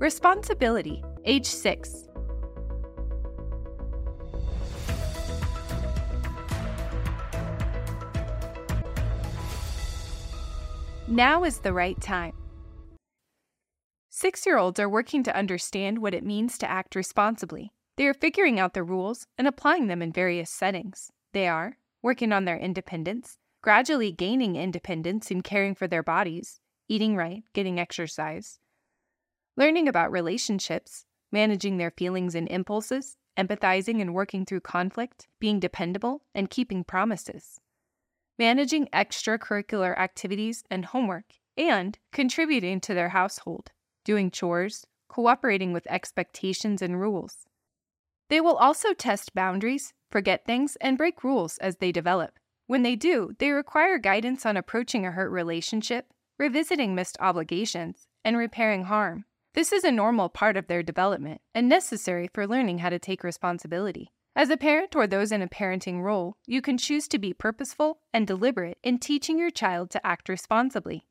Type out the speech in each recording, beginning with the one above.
Responsibility, age 6. Now is the right time. Six year olds are working to understand what it means to act responsibly. They are figuring out the rules and applying them in various settings. They are working on their independence, gradually gaining independence in caring for their bodies, eating right, getting exercise, learning about relationships, managing their feelings and impulses, empathizing and working through conflict, being dependable, and keeping promises managing extracurricular activities and homework, and contributing to their household, doing chores, cooperating with expectations and rules. They will also test boundaries, forget things, and break rules as they develop. When they do, they require guidance on approaching a hurt relationship, revisiting missed obligations, and repairing harm. This is a normal part of their development and necessary for learning how to take responsibility. As a parent or those in a parenting role, you can choose to be purposeful and deliberate in teaching your child to act responsibly.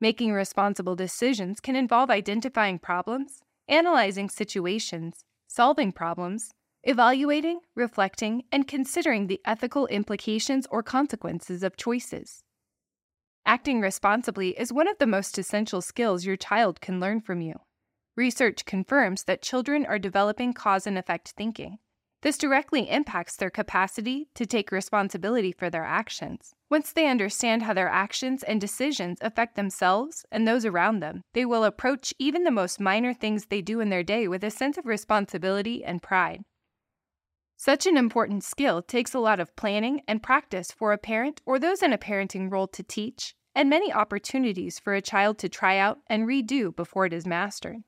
Making responsible decisions can involve identifying problems, analyzing situations, solving problems, evaluating, reflecting, and considering the ethical implications or consequences of choices. Acting responsibly is one of the most essential skills your child can learn from you. Research confirms that children are developing cause and effect thinking. This directly impacts their capacity to take responsibility for their actions. Once they understand how their actions and decisions affect themselves and those around them, they will approach even the most minor things they do in their day with a sense of responsibility and pride. Such an important skill takes a lot of planning and practice for a parent or those in a parenting role to teach, and many opportunities for a child to try out and redo before it is mastered.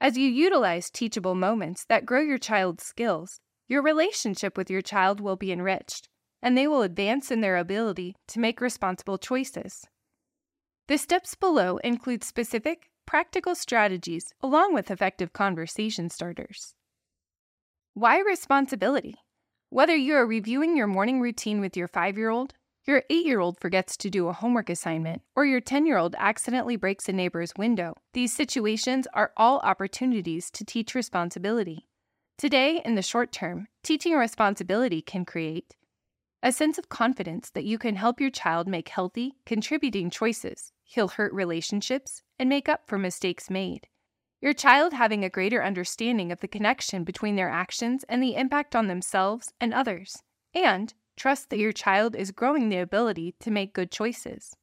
As you utilize teachable moments that grow your child's skills, your relationship with your child will be enriched, and they will advance in their ability to make responsible choices. The steps below include specific, practical strategies along with effective conversation starters. Why responsibility? Whether you are reviewing your morning routine with your five year old, your 8 year old forgets to do a homework assignment, or your 10 year old accidentally breaks a neighbor's window. These situations are all opportunities to teach responsibility. Today, in the short term, teaching responsibility can create a sense of confidence that you can help your child make healthy, contributing choices, heal hurt relationships, and make up for mistakes made. Your child having a greater understanding of the connection between their actions and the impact on themselves and others, and Trust that your child is growing the ability to make good choices.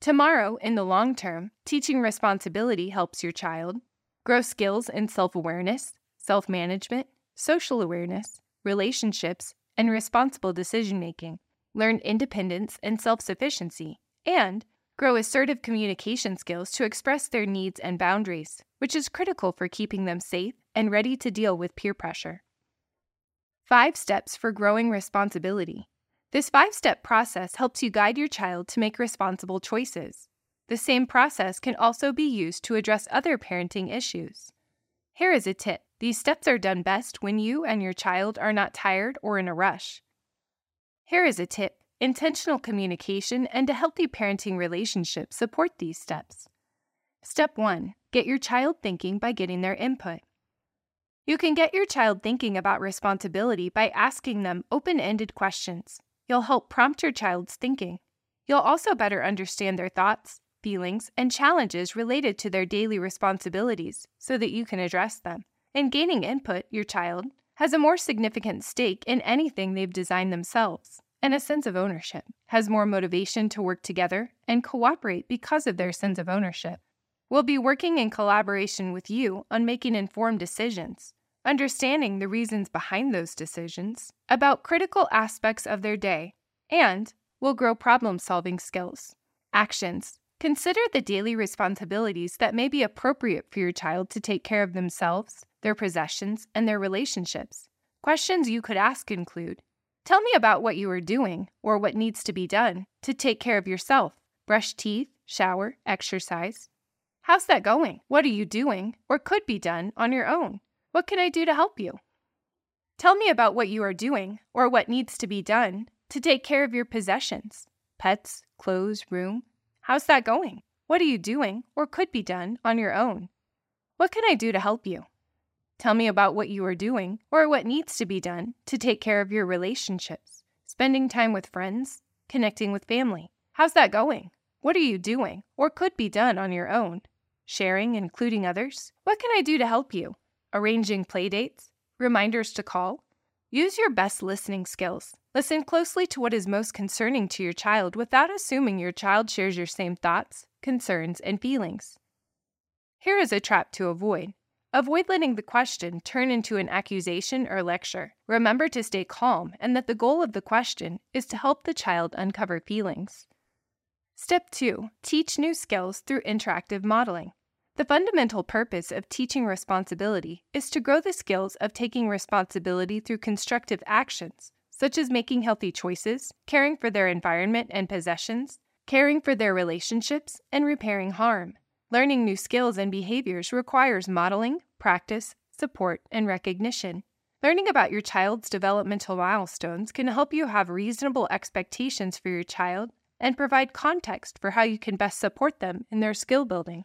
Tomorrow, in the long term, teaching responsibility helps your child grow skills in self awareness, self management, social awareness, relationships, and responsible decision making, learn independence and self sufficiency, and grow assertive communication skills to express their needs and boundaries, which is critical for keeping them safe and ready to deal with peer pressure. Five steps for growing responsibility. This five step process helps you guide your child to make responsible choices. The same process can also be used to address other parenting issues. Here is a tip these steps are done best when you and your child are not tired or in a rush. Here is a tip intentional communication and a healthy parenting relationship support these steps. Step 1 Get your child thinking by getting their input. You can get your child thinking about responsibility by asking them open ended questions. You'll help prompt your child's thinking. You'll also better understand their thoughts, feelings, and challenges related to their daily responsibilities so that you can address them. In gaining input, your child has a more significant stake in anything they've designed themselves and a sense of ownership, has more motivation to work together and cooperate because of their sense of ownership. We'll be working in collaboration with you on making informed decisions understanding the reasons behind those decisions, about critical aspects of their day, and will grow problem solving skills. Actions Consider the daily responsibilities that may be appropriate for your child to take care of themselves, their possessions, and their relationships. Questions you could ask include Tell me about what you are doing or what needs to be done to take care of yourself. Brush teeth, shower, exercise. How's that going? What are you doing or could be done on your own? What can I do to help you? Tell me about what you are doing or what needs to be done to take care of your possessions pets, clothes, room. How's that going? What are you doing or could be done on your own? What can I do to help you? Tell me about what you are doing or what needs to be done to take care of your relationships, spending time with friends, connecting with family. How's that going? What are you doing or could be done on your own? Sharing, including others? What can I do to help you? Arranging playdates? Reminders to call? Use your best listening skills. Listen closely to what is most concerning to your child without assuming your child shares your same thoughts, concerns, and feelings. Here is a trap to avoid. Avoid letting the question turn into an accusation or lecture. Remember to stay calm and that the goal of the question is to help the child uncover feelings. Step 2 Teach new skills through interactive modeling. The fundamental purpose of teaching responsibility is to grow the skills of taking responsibility through constructive actions, such as making healthy choices, caring for their environment and possessions, caring for their relationships, and repairing harm. Learning new skills and behaviors requires modeling, practice, support, and recognition. Learning about your child's developmental milestones can help you have reasonable expectations for your child and provide context for how you can best support them in their skill building.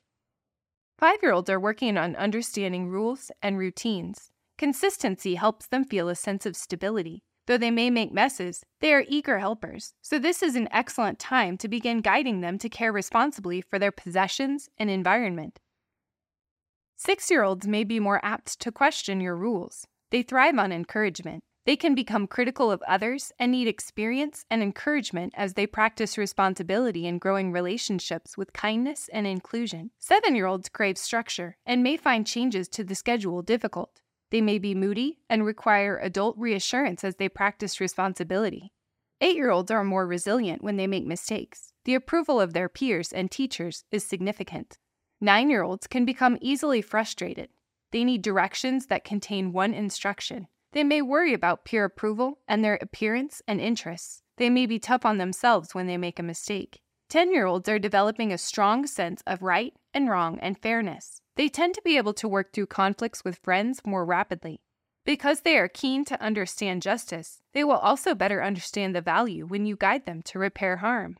Five year olds are working on understanding rules and routines. Consistency helps them feel a sense of stability. Though they may make messes, they are eager helpers, so this is an excellent time to begin guiding them to care responsibly for their possessions and environment. Six year olds may be more apt to question your rules. They thrive on encouragement. They can become critical of others and need experience and encouragement as they practice responsibility in growing relationships with kindness and inclusion. Seven year olds crave structure and may find changes to the schedule difficult. They may be moody and require adult reassurance as they practice responsibility. Eight year olds are more resilient when they make mistakes. The approval of their peers and teachers is significant. Nine year olds can become easily frustrated. They need directions that contain one instruction they may worry about peer approval and their appearance and interests. They may be tough on themselves when they make a mistake. 10 year olds are developing a strong sense of right and wrong and fairness. They tend to be able to work through conflicts with friends more rapidly. Because they are keen to understand justice, they will also better understand the value when you guide them to repair harm.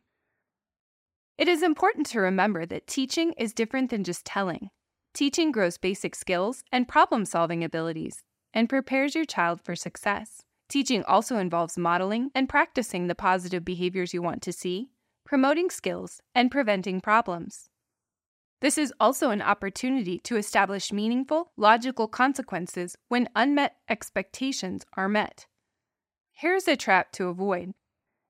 It is important to remember that teaching is different than just telling. Teaching grows basic skills and problem solving abilities and prepares your child for success. Teaching also involves modeling and practicing the positive behaviors you want to see, promoting skills, and preventing problems. This is also an opportunity to establish meaningful, logical consequences when unmet expectations are met. Here's a trap to avoid.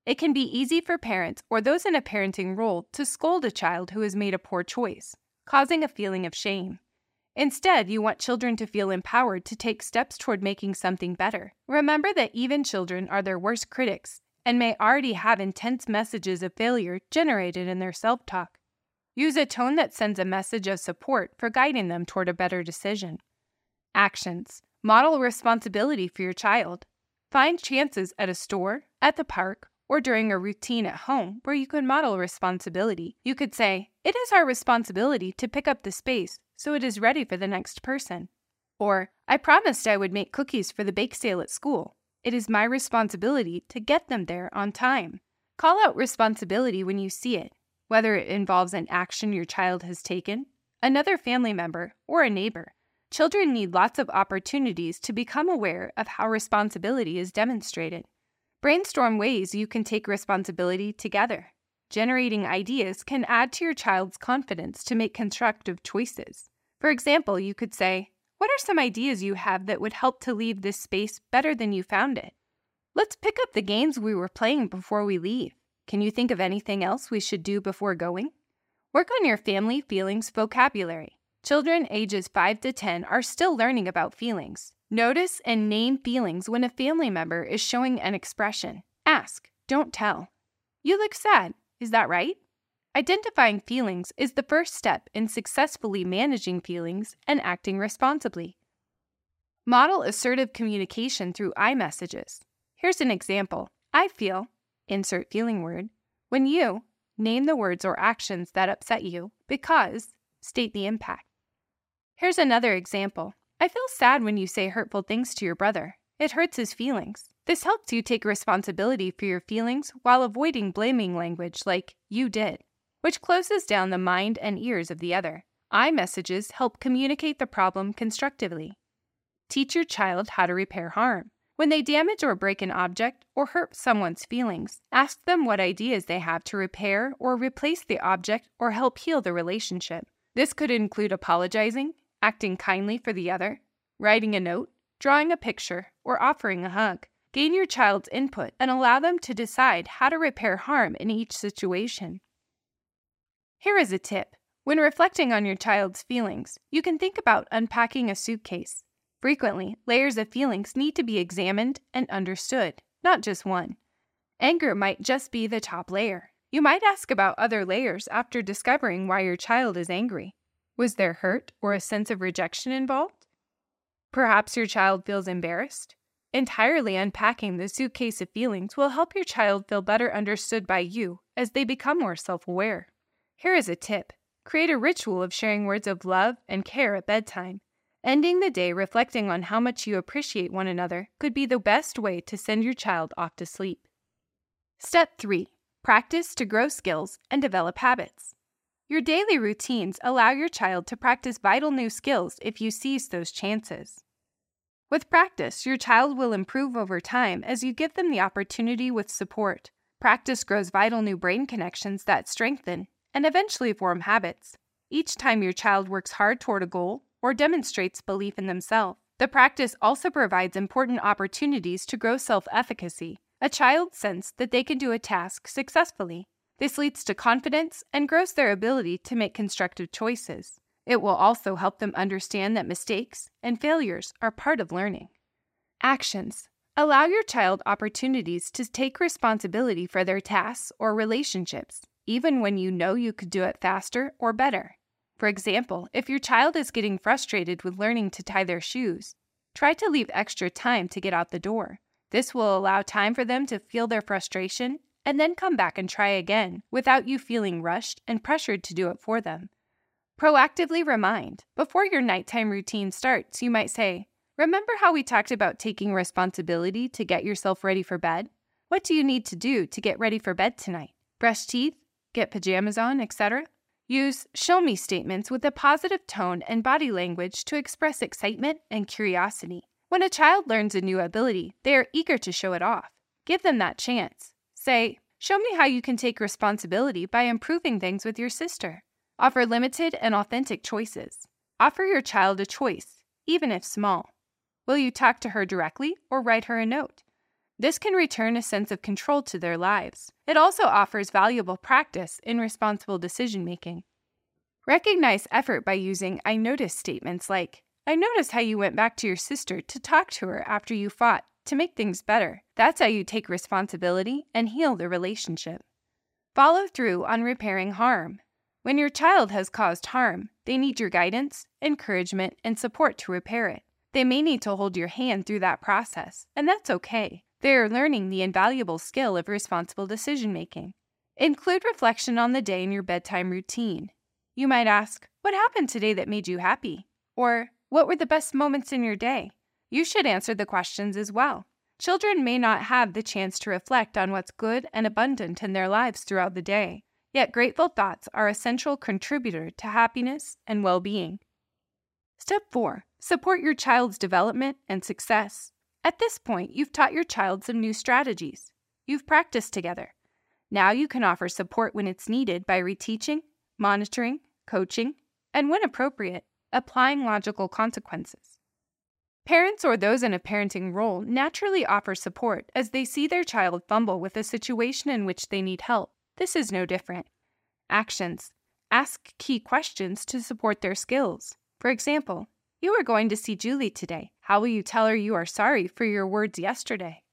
It can be easy for parents or those in a parenting role to scold a child who has made a poor choice, causing a feeling of shame. Instead, you want children to feel empowered to take steps toward making something better. Remember that even children are their worst critics and may already have intense messages of failure generated in their self talk. Use a tone that sends a message of support for guiding them toward a better decision. Actions Model responsibility for your child. Find chances at a store, at the park, or during a routine at home where you can model responsibility. You could say, It is our responsibility to pick up the space so it is ready for the next person. Or, I promised I would make cookies for the bake sale at school. It is my responsibility to get them there on time. Call out responsibility when you see it, whether it involves an action your child has taken, another family member, or a neighbor. Children need lots of opportunities to become aware of how responsibility is demonstrated. Brainstorm ways you can take responsibility together. Generating ideas can add to your child's confidence to make constructive choices. For example, you could say, What are some ideas you have that would help to leave this space better than you found it? Let's pick up the games we were playing before we leave. Can you think of anything else we should do before going? Work on your family feelings vocabulary. Children ages 5 to 10 are still learning about feelings. Notice and name feelings when a family member is showing an expression. Ask, don't tell. You look sad. Is that right? Identifying feelings is the first step in successfully managing feelings and acting responsibly. Model assertive communication through I messages. Here's an example I feel, insert feeling word, when you name the words or actions that upset you because state the impact. Here's another example I feel sad when you say hurtful things to your brother. It hurts his feelings. This helps you take responsibility for your feelings while avoiding blaming language like, you did which closes down the mind and ears of the other. I messages help communicate the problem constructively. Teach your child how to repair harm. When they damage or break an object or hurt someone's feelings, ask them what ideas they have to repair or replace the object or help heal the relationship. This could include apologizing, acting kindly for the other, writing a note, drawing a picture, or offering a hug. Gain your child's input and allow them to decide how to repair harm in each situation. Here is a tip. When reflecting on your child's feelings, you can think about unpacking a suitcase. Frequently, layers of feelings need to be examined and understood, not just one. Anger might just be the top layer. You might ask about other layers after discovering why your child is angry. Was there hurt or a sense of rejection involved? Perhaps your child feels embarrassed. Entirely unpacking the suitcase of feelings will help your child feel better understood by you as they become more self aware. Here is a tip create a ritual of sharing words of love and care at bedtime. Ending the day reflecting on how much you appreciate one another could be the best way to send your child off to sleep. Step 3 Practice to grow skills and develop habits. Your daily routines allow your child to practice vital new skills if you seize those chances. With practice, your child will improve over time as you give them the opportunity with support. Practice grows vital new brain connections that strengthen and eventually form habits. Each time your child works hard toward a goal, or demonstrates belief in themselves. The practice also provides important opportunities to grow self efficacy. A child sense that they can do a task successfully. This leads to confidence and grows their ability to make constructive choices. It will also help them understand that mistakes and failures are part of learning. Actions Allow your child opportunities to take responsibility for their tasks or relationships, even when you know you could do it faster or better. For example, if your child is getting frustrated with learning to tie their shoes, try to leave extra time to get out the door. This will allow time for them to feel their frustration and then come back and try again without you feeling rushed and pressured to do it for them. Proactively remind. Before your nighttime routine starts, you might say, Remember how we talked about taking responsibility to get yourself ready for bed? What do you need to do to get ready for bed tonight? Brush teeth, get pajamas on, etc.? Use show me statements with a positive tone and body language to express excitement and curiosity. When a child learns a new ability, they are eager to show it off. Give them that chance. Say, Show me how you can take responsibility by improving things with your sister. Offer limited and authentic choices. Offer your child a choice, even if small. Will you talk to her directly or write her a note? This can return a sense of control to their lives. It also offers valuable practice in responsible decision making. Recognize effort by using I notice statements like, I noticed how you went back to your sister to talk to her after you fought to make things better. That's how you take responsibility and heal the relationship. Follow through on repairing harm. When your child has caused harm, they need your guidance, encouragement, and support to repair it. They may need to hold your hand through that process, and that's okay. They are learning the invaluable skill of responsible decision making. Include reflection on the day in your bedtime routine. You might ask, What happened today that made you happy? Or, What were the best moments in your day? You should answer the questions as well. Children may not have the chance to reflect on what's good and abundant in their lives throughout the day, yet grateful thoughts are a central contributor to happiness and well being. Step 4 Support your child's development and success. At this point, you've taught your child some new strategies. You've practiced together. Now you can offer support when it's needed by reteaching, monitoring, coaching, and when appropriate, applying logical consequences. Parents or those in a parenting role naturally offer support as they see their child fumble with a situation in which they need help. This is no different. Actions Ask key questions to support their skills. For example, you are going to see Julie today. How will you tell her you are sorry for your words yesterday?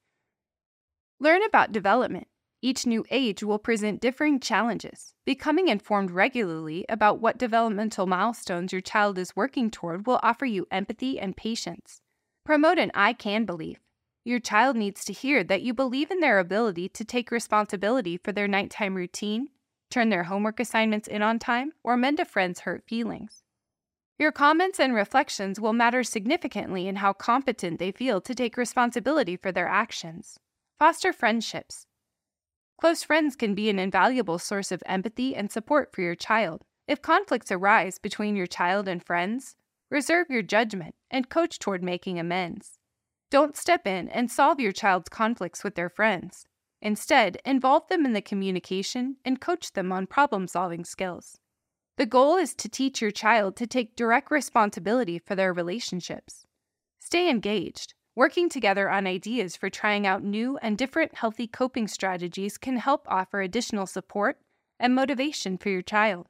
Learn about development. Each new age will present differing challenges. Becoming informed regularly about what developmental milestones your child is working toward will offer you empathy and patience. Promote an I can belief. Your child needs to hear that you believe in their ability to take responsibility for their nighttime routine, turn their homework assignments in on time, or mend a friend's hurt feelings. Your comments and reflections will matter significantly in how competent they feel to take responsibility for their actions. Foster friendships. Close friends can be an invaluable source of empathy and support for your child. If conflicts arise between your child and friends, reserve your judgment and coach toward making amends. Don't step in and solve your child's conflicts with their friends. Instead, involve them in the communication and coach them on problem solving skills. The goal is to teach your child to take direct responsibility for their relationships. Stay engaged. Working together on ideas for trying out new and different healthy coping strategies can help offer additional support and motivation for your child.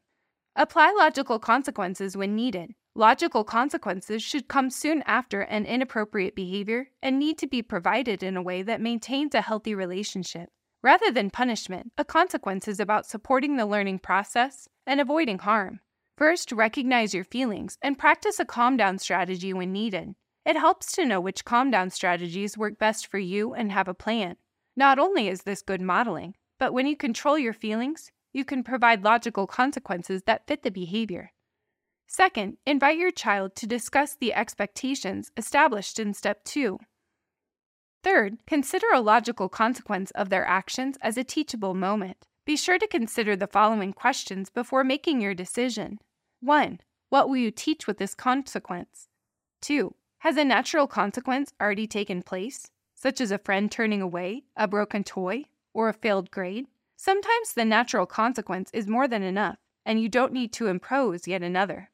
Apply logical consequences when needed. Logical consequences should come soon after an inappropriate behavior and need to be provided in a way that maintains a healthy relationship. Rather than punishment, a consequence is about supporting the learning process and avoiding harm. First, recognize your feelings and practice a calm down strategy when needed. It helps to know which calm down strategies work best for you and have a plan. Not only is this good modeling, but when you control your feelings, you can provide logical consequences that fit the behavior. Second, invite your child to discuss the expectations established in step two. Third, consider a logical consequence of their actions as a teachable moment. Be sure to consider the following questions before making your decision. 1. What will you teach with this consequence? 2. Has a natural consequence already taken place, such as a friend turning away, a broken toy, or a failed grade? Sometimes the natural consequence is more than enough, and you don't need to impose yet another.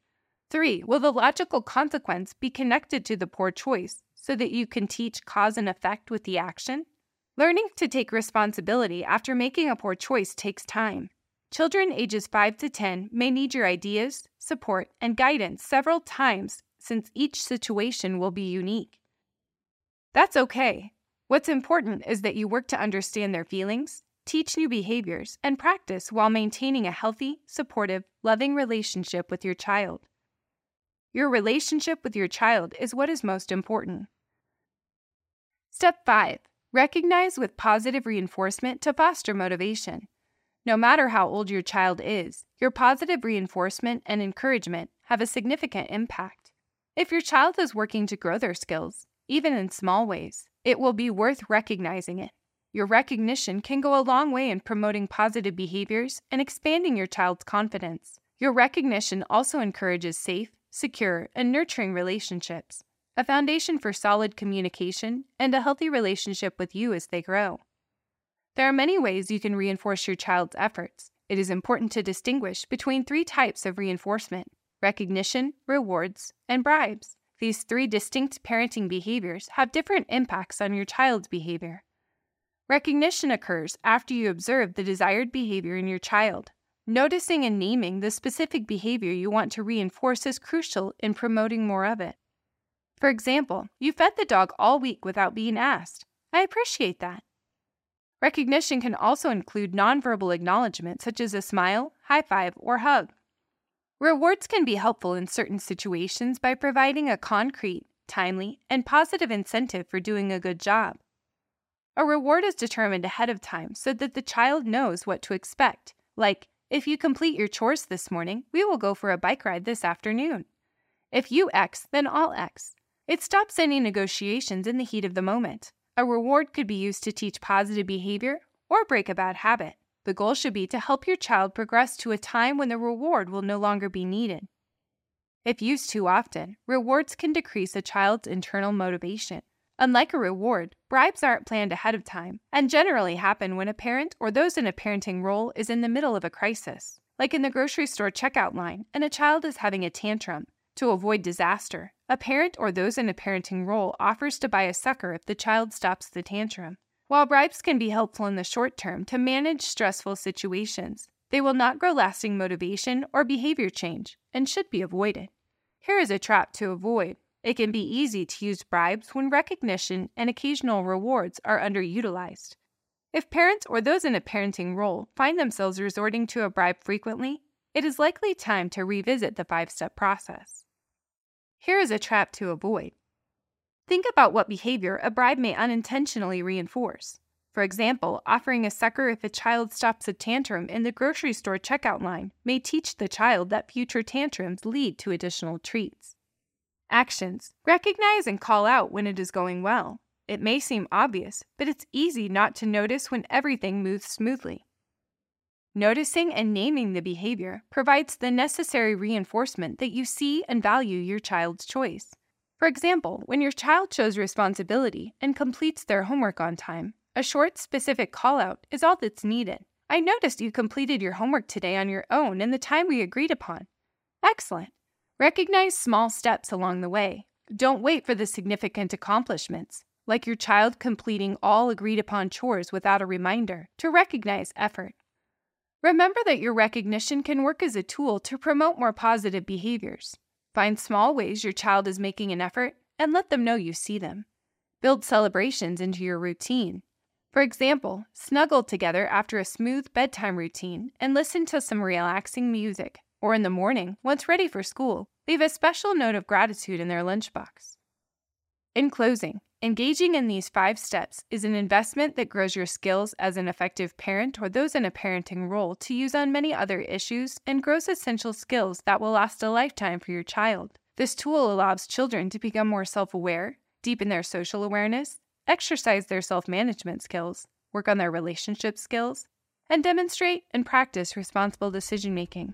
3. Will the logical consequence be connected to the poor choice so that you can teach cause and effect with the action? Learning to take responsibility after making a poor choice takes time. Children ages 5 to 10 may need your ideas, support, and guidance several times since each situation will be unique. That's okay. What's important is that you work to understand their feelings, teach new behaviors, and practice while maintaining a healthy, supportive, loving relationship with your child. Your relationship with your child is what is most important. Step 5 Recognize with positive reinforcement to foster motivation. No matter how old your child is, your positive reinforcement and encouragement have a significant impact. If your child is working to grow their skills, even in small ways, it will be worth recognizing it. Your recognition can go a long way in promoting positive behaviors and expanding your child's confidence. Your recognition also encourages safe, secure, and nurturing relationships a foundation for solid communication, and a healthy relationship with you as they grow. There are many ways you can reinforce your child's efforts. It is important to distinguish between three types of reinforcement recognition, rewards, and bribes. These three distinct parenting behaviors have different impacts on your child's behavior. Recognition occurs after you observe the desired behavior in your child. Noticing and naming the specific behavior you want to reinforce is crucial in promoting more of it. For example, you fed the dog all week without being asked. I appreciate that. Recognition can also include nonverbal acknowledgement such as a smile, high five, or hug. Rewards can be helpful in certain situations by providing a concrete, timely, and positive incentive for doing a good job. A reward is determined ahead of time so that the child knows what to expect, like, if you complete your chores this morning, we will go for a bike ride this afternoon. If you X, then I'll X. It stops any negotiations in the heat of the moment. A reward could be used to teach positive behavior or break a bad habit. The goal should be to help your child progress to a time when the reward will no longer be needed. If used too often, rewards can decrease a child's internal motivation. Unlike a reward, bribes aren't planned ahead of time and generally happen when a parent or those in a parenting role is in the middle of a crisis, like in the grocery store checkout line and a child is having a tantrum. To avoid disaster, a parent or those in a parenting role offers to buy a sucker if the child stops the tantrum. While bribes can be helpful in the short term to manage stressful situations, they will not grow lasting motivation or behavior change and should be avoided. Here is a trap to avoid. It can be easy to use bribes when recognition and occasional rewards are underutilized. If parents or those in a parenting role find themselves resorting to a bribe frequently, it is likely time to revisit the five step process. Here is a trap to avoid. Think about what behavior a bribe may unintentionally reinforce. For example, offering a sucker if a child stops a tantrum in the grocery store checkout line may teach the child that future tantrums lead to additional treats. Actions Recognize and call out when it is going well. It may seem obvious, but it's easy not to notice when everything moves smoothly. Noticing and naming the behavior provides the necessary reinforcement that you see and value your child's choice. For example, when your child shows responsibility and completes their homework on time, a short, specific call out is all that's needed. I noticed you completed your homework today on your own in the time we agreed upon. Excellent. Recognize small steps along the way. Don't wait for the significant accomplishments, like your child completing all agreed upon chores without a reminder, to recognize effort. Remember that your recognition can work as a tool to promote more positive behaviors. Find small ways your child is making an effort and let them know you see them. Build celebrations into your routine. For example, snuggle together after a smooth bedtime routine and listen to some relaxing music, or in the morning, once ready for school, leave a special note of gratitude in their lunchbox. In closing, engaging in these five steps is an investment that grows your skills as an effective parent or those in a parenting role to use on many other issues and grows essential skills that will last a lifetime for your child. This tool allows children to become more self aware, deepen their social awareness, exercise their self management skills, work on their relationship skills, and demonstrate and practice responsible decision making.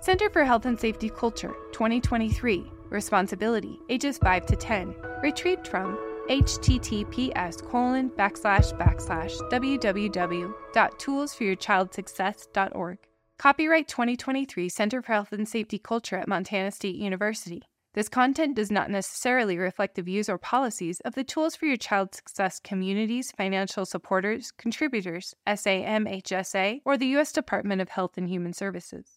Center for Health and Safety Culture 2023 Responsibility Ages 5 to 10 retrieved from https colon backslash backslash www.toolsforyourchildsuccess.org. Copyright 2023 Center for Health and Safety Culture at Montana State University. This content does not necessarily reflect the views or policies of the Tools for Your Child Success communities, financial supporters, contributors, SAMHSA, or the U.S. Department of Health and Human Services.